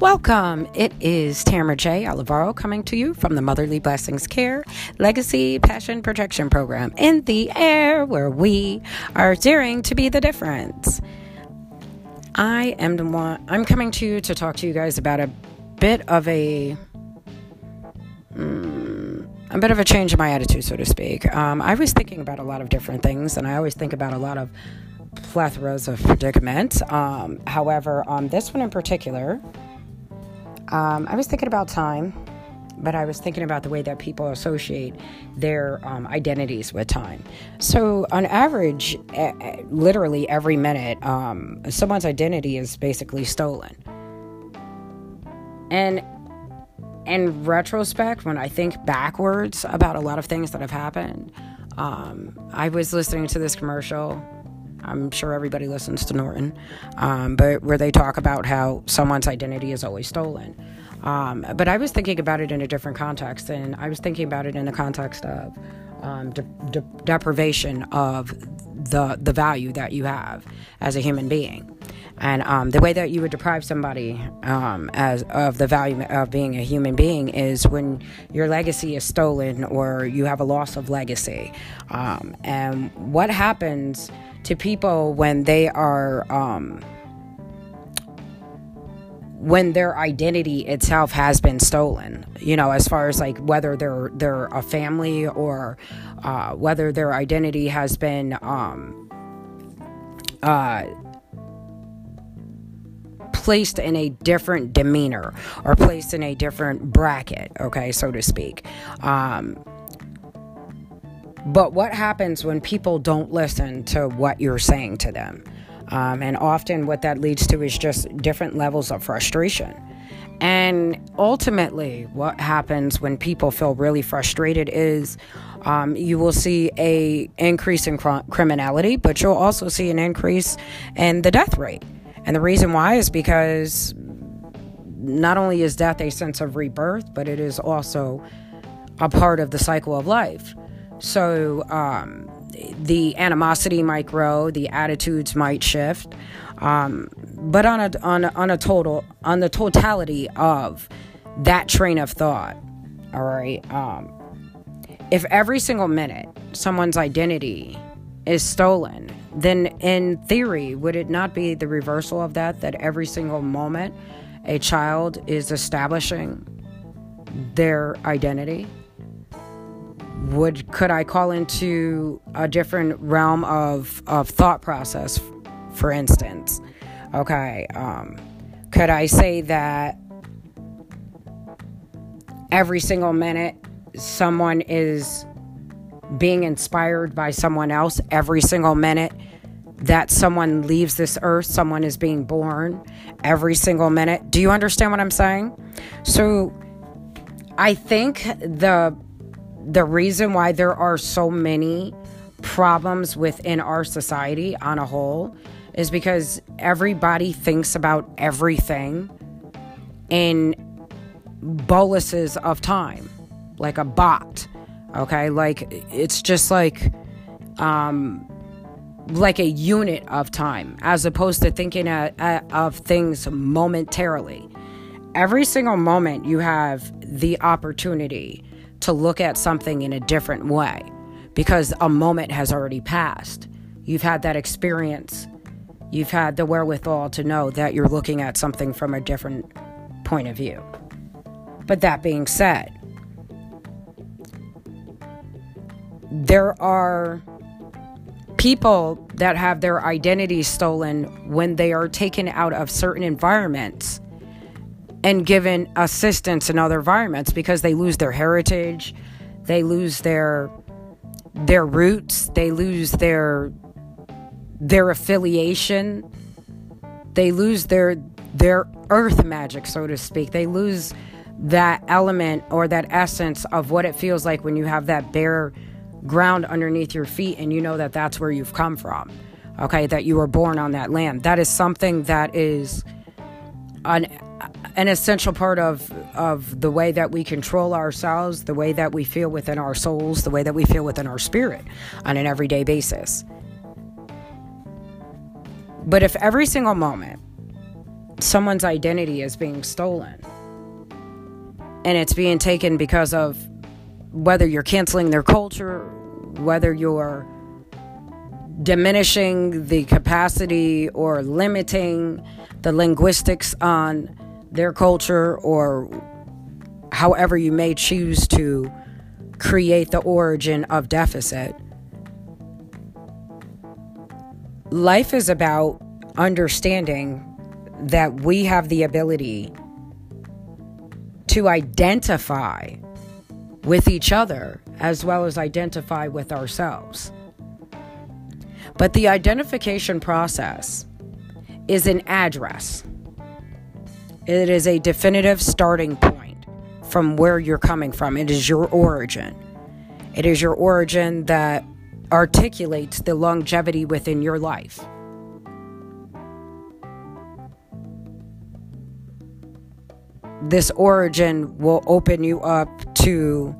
Welcome. It is Tamara J. Olivaro coming to you from the Motherly Blessings Care Legacy Passion Protection Program in the air, where we are daring to be the difference. I am the one. I'm coming to you to talk to you guys about a bit of a. Mm, a bit of a change in my attitude, so to speak. Um, I was thinking about a lot of different things, and I always think about a lot of plethoras of predicaments. Um, however, on this one in particular, um, I was thinking about time, but I was thinking about the way that people associate their um, identities with time. So, on average, literally every minute, um, someone's identity is basically stolen. And in retrospect, when I think backwards about a lot of things that have happened, um, I was listening to this commercial I'm sure everybody listens to Norton, um, but where they talk about how someone's identity is always stolen. Um, but I was thinking about it in a different context, and I was thinking about it in the context of um, de- de- deprivation of the the value that you have as a human being, and um, the way that you would deprive somebody um, as of the value of being a human being is when your legacy is stolen or you have a loss of legacy, um, and what happens to people when they are um, when their identity itself has been stolen you know as far as like whether they're they're a family or uh, whether their identity has been um, uh, placed in a different demeanor or placed in a different bracket okay so to speak. Um, but what happens when people don't listen to what you're saying to them? Um, and often what that leads to is just different levels of frustration. And ultimately, what happens when people feel really frustrated is um, you will see a increase in cr- criminality, but you'll also see an increase in the death rate. And the reason why is because not only is death a sense of rebirth, but it is also a part of the cycle of life. So um, the animosity might grow, the attitudes might shift, um, but on a on a, on a total on the totality of that train of thought, all right. Um, if every single minute someone's identity is stolen, then in theory, would it not be the reversal of that? That every single moment a child is establishing their identity? Would could I call into a different realm of of thought process? For instance, okay, um, could I say that every single minute someone is being inspired by someone else every single minute that someone leaves this earth, someone is being born every single minute. Do you understand what I'm saying? So I think the the reason why there are so many problems within our society on a whole is because everybody thinks about everything in boluses of time, like a bot. Okay, like it's just like um like a unit of time as opposed to thinking of things momentarily. Every single moment you have the opportunity to look at something in a different way because a moment has already passed. You've had that experience. You've had the wherewithal to know that you're looking at something from a different point of view. But that being said, there are people that have their identity stolen when they are taken out of certain environments and given assistance in other environments because they lose their heritage, they lose their their roots, they lose their their affiliation, they lose their their earth magic, so to speak. They lose that element or that essence of what it feels like when you have that bare ground underneath your feet and you know that that's where you've come from. Okay, that you were born on that land. That is something that is an an essential part of of the way that we control ourselves, the way that we feel within our souls, the way that we feel within our spirit on an everyday basis. But if every single moment someone's identity is being stolen. And it's being taken because of whether you're canceling their culture, whether you're diminishing the capacity or limiting the linguistics on their culture, or however you may choose to create the origin of deficit. Life is about understanding that we have the ability to identify with each other as well as identify with ourselves. But the identification process is an address, it is a definitive starting point from where you're coming from. It is your origin. It is your origin that articulates the longevity within your life. This origin will open you up to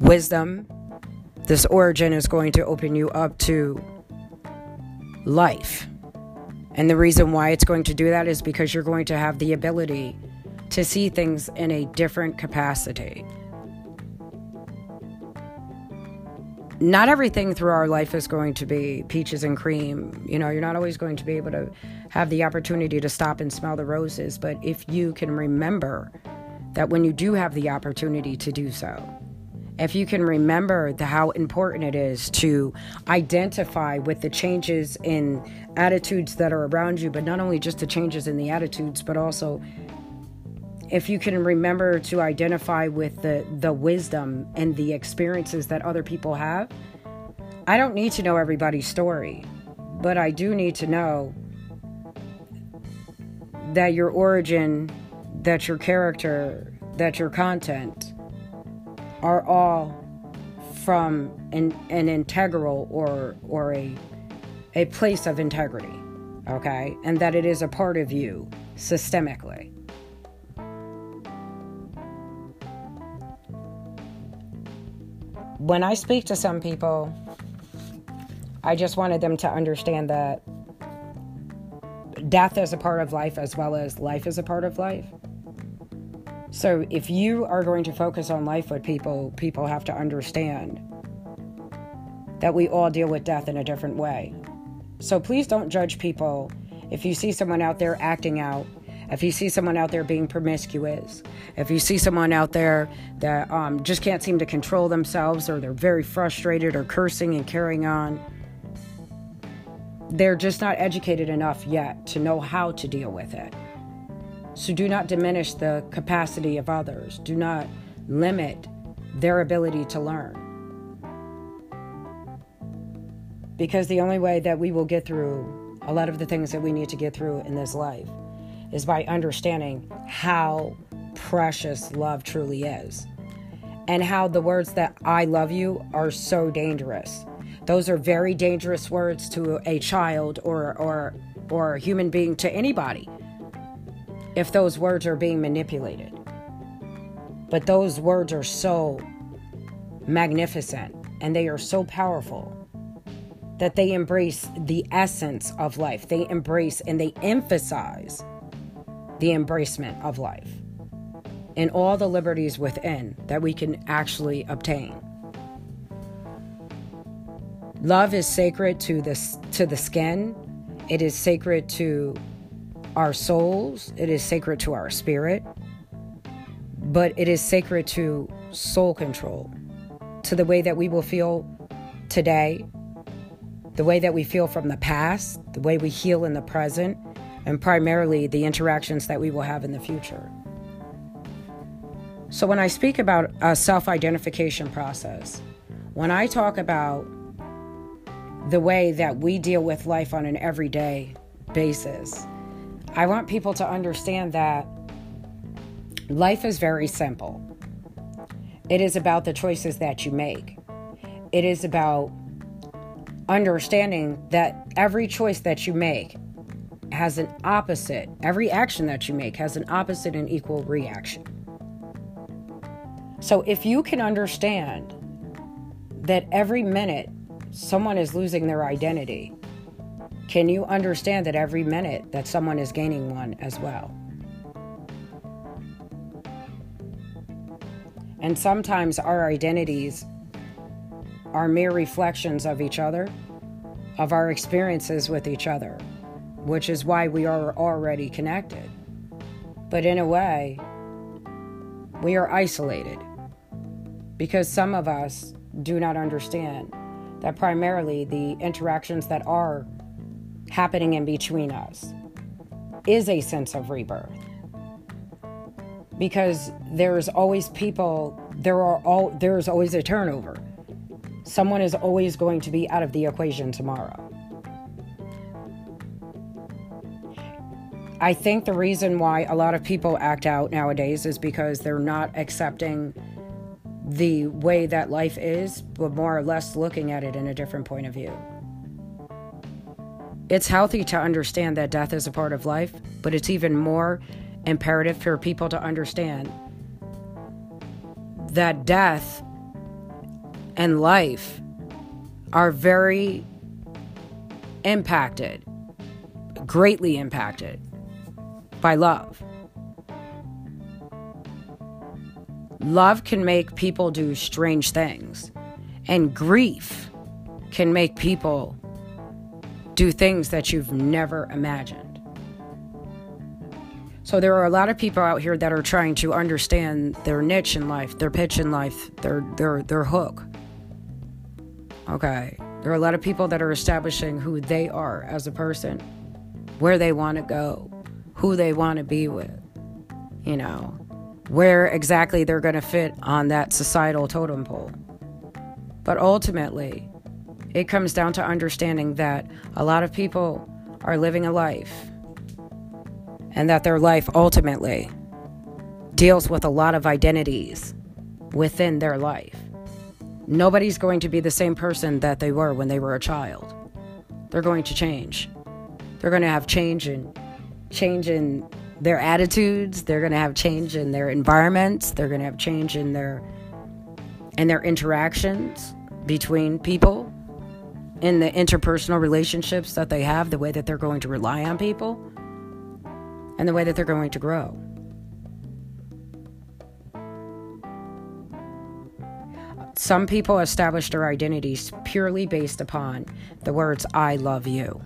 wisdom. This origin is going to open you up to life. And the reason why it's going to do that is because you're going to have the ability to see things in a different capacity. not everything through our life is going to be peaches and cream. You know, you're not always going to be able to have the opportunity to stop and smell the roses. But if you can remember that when you do have the opportunity to do so, if you can remember the, how important it is to identify with the changes in attitudes that are around you, but not only just the changes in the attitudes, but also if you can remember to identify with the the wisdom and the experiences that other people have. I don't need to know everybody's story but i do need to know that your origin that your character that your content are all from an, an integral or or a a place of integrity okay and that it is a part of you systemically when I speak to some people, I just wanted them to understand that death is a part of life as well as life is a part of life. So if you are going to focus on life with people, people have to understand that we all deal with death in a different way. So please don't judge people if you see someone out there acting out if you see someone out there being promiscuous, if you see someone out there that um, just can't seem to control themselves or they're very frustrated or cursing and carrying on, they're just not educated enough yet to know how to deal with it. So do not diminish the capacity of others, do not limit their ability to learn. Because the only way that we will get through a lot of the things that we need to get through in this life is by understanding how precious love truly is and how the words that I love you are so dangerous. Those are very dangerous words to a child or or or a human being to anybody if those words are being manipulated. But those words are so magnificent and they are so powerful that they embrace the essence of life. They embrace and they emphasize the embracement of life and all the liberties within that we can actually obtain. Love is sacred to this to the skin. It is sacred to our souls. It is sacred to our spirit. But it is sacred to soul control, to the way that we will feel today, the way that we feel from the past, the way we heal in the present, and primarily the interactions that we will have in the future. So, when I speak about a self identification process, when I talk about the way that we deal with life on an everyday basis, I want people to understand that life is very simple. It is about the choices that you make. It is about understanding that every choice that you make has an opposite, every action that you make has an opposite and equal reaction. So if you can understand that every minute someone is losing their identity, Can you understand that every minute that someone is gaining one as well? And sometimes our identities are mere reflections of each other, of our experiences with each other, which is why we are already connected. But in a way, we are isolated because some of us do not understand that primarily the interactions that are happening in between us is a sense of rebirth. Because there's always people, there are all there's always a turnover. Someone is always going to be out of the equation tomorrow. I think the reason why a lot of people act out nowadays is because they're not accepting the way that life is, but more or less looking at it in a different point of view. It's healthy to understand that death is a part of life, but it's even more imperative for people to understand that death and life are very impacted, greatly impacted by love. Love can make people do strange things, and grief can make people do things that you've never imagined. So there are a lot of people out here that are trying to understand their niche in life, their pitch in life, their their their hook. Okay. There are a lot of people that are establishing who they are as a person, where they want to go, who they want to be with, you know, where exactly they're going to fit on that societal totem pole. But ultimately, it comes down to understanding that a lot of people are living a life and that their life ultimately deals with a lot of identities within their life. Nobody's going to be the same person that they were when they were a child. They're going to change. They're going to have change in change in their attitudes, they're going to have change in their environments, they're going to have change in their in their interactions between people, in the interpersonal relationships that they have, the way that they're going to rely on people, and the way that they're going to grow. Some people establish their identities purely based upon the words, I love you.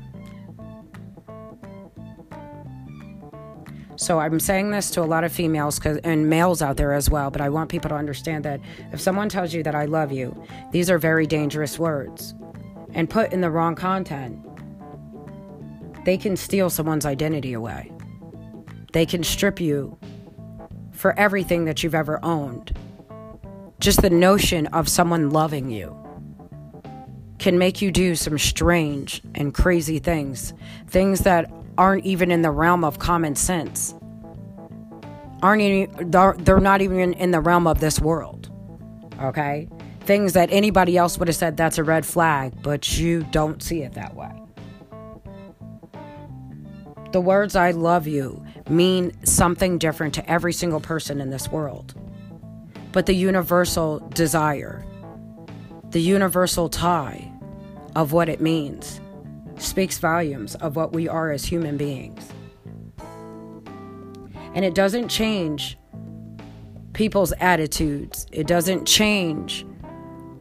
So I'm saying this to a lot of females and males out there as well, but I want people to understand that if someone tells you that I love you, these are very dangerous words. And put in the wrong content, they can steal someone's identity away. They can strip you for everything that you've ever owned. Just the notion of someone loving you can make you do some strange and crazy things, things that aren't even in the realm of common sense. Aren't even, they're not even in the realm of this world. Okay? Things that anybody else would have said that's a red flag, but you don't see it that way. The words I love you mean something different to every single person in this world. But the universal desire, the universal tie of what it means speaks volumes of what we are as human beings. And it doesn't change people's attitudes, it doesn't change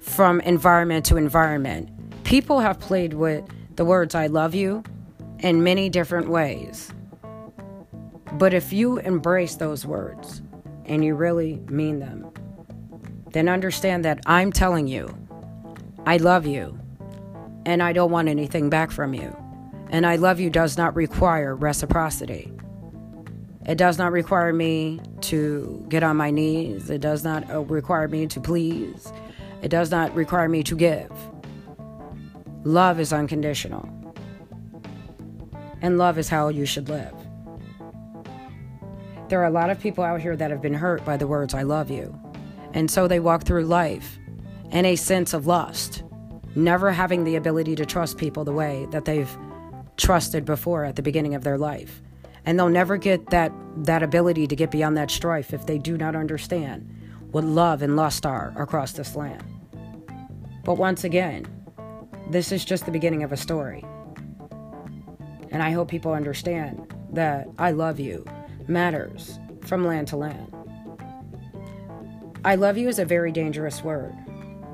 from environment to environment. People have played with the words I love you in many different ways. But if you embrace those words and you really mean them, then understand that I'm telling you, I love you and I don't want anything back from you. And I love you does not require reciprocity. It does not require me to get on my knees. It does not uh, require me to please. It does not require me to give. Love is unconditional. And love is how you should live. There are a lot of people out here that have been hurt by the words, I love you. And so they walk through life in a sense of lust never having the ability to trust people the way that they've trusted before at the beginning of their life. And they'll never get that, that ability to get beyond that strife if they do not understand what love and lust are across this land. But once again, this is just the beginning of a story. And I hope people understand that I love you matters from land to land. I love you is a very dangerous word,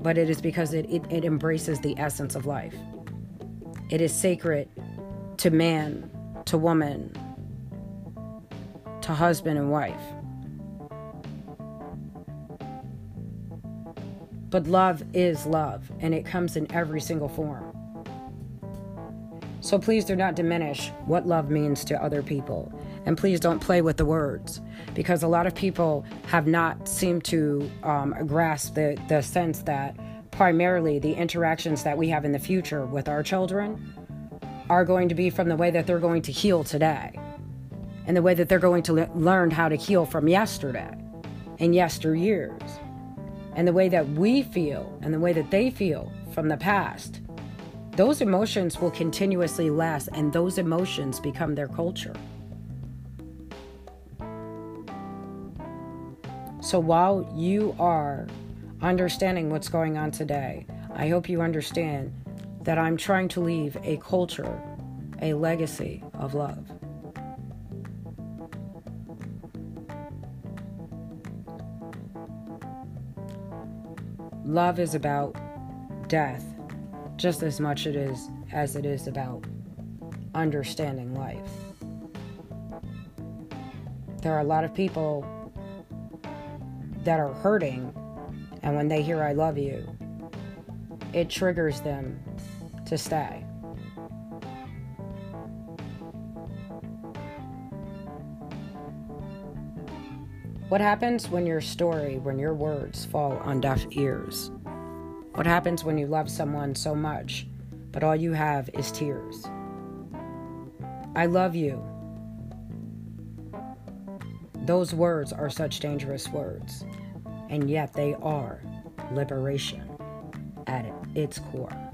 but it is because it, it, it embraces the essence of life. It is sacred to man, to woman, to husband and wife. But love is love, and it comes in every single form. So please do not diminish what love means to other people. And please don't play with the words because a lot of people have not seemed to um, grasp the, the sense that primarily the interactions that we have in the future with our children are going to be from the way that they're going to heal today and the way that they're going to le- learn how to heal from yesterday and yesteryears and the way that we feel and the way that they feel from the past those emotions will continuously last, and those emotions become their culture. So while you are understanding what's going on today, I hope you understand that I'm trying to leave a culture, a legacy of love. Love is about death just as much it is as it is about understanding life. There are a lot of people that are hurting, and when they hear I love you, it triggers them to stay. What happens when your story, when your words fall on deaf ears? What happens when you love someone so much, but all you have is tears? I love you. Those words are such dangerous words, and yet they are liberation at its core.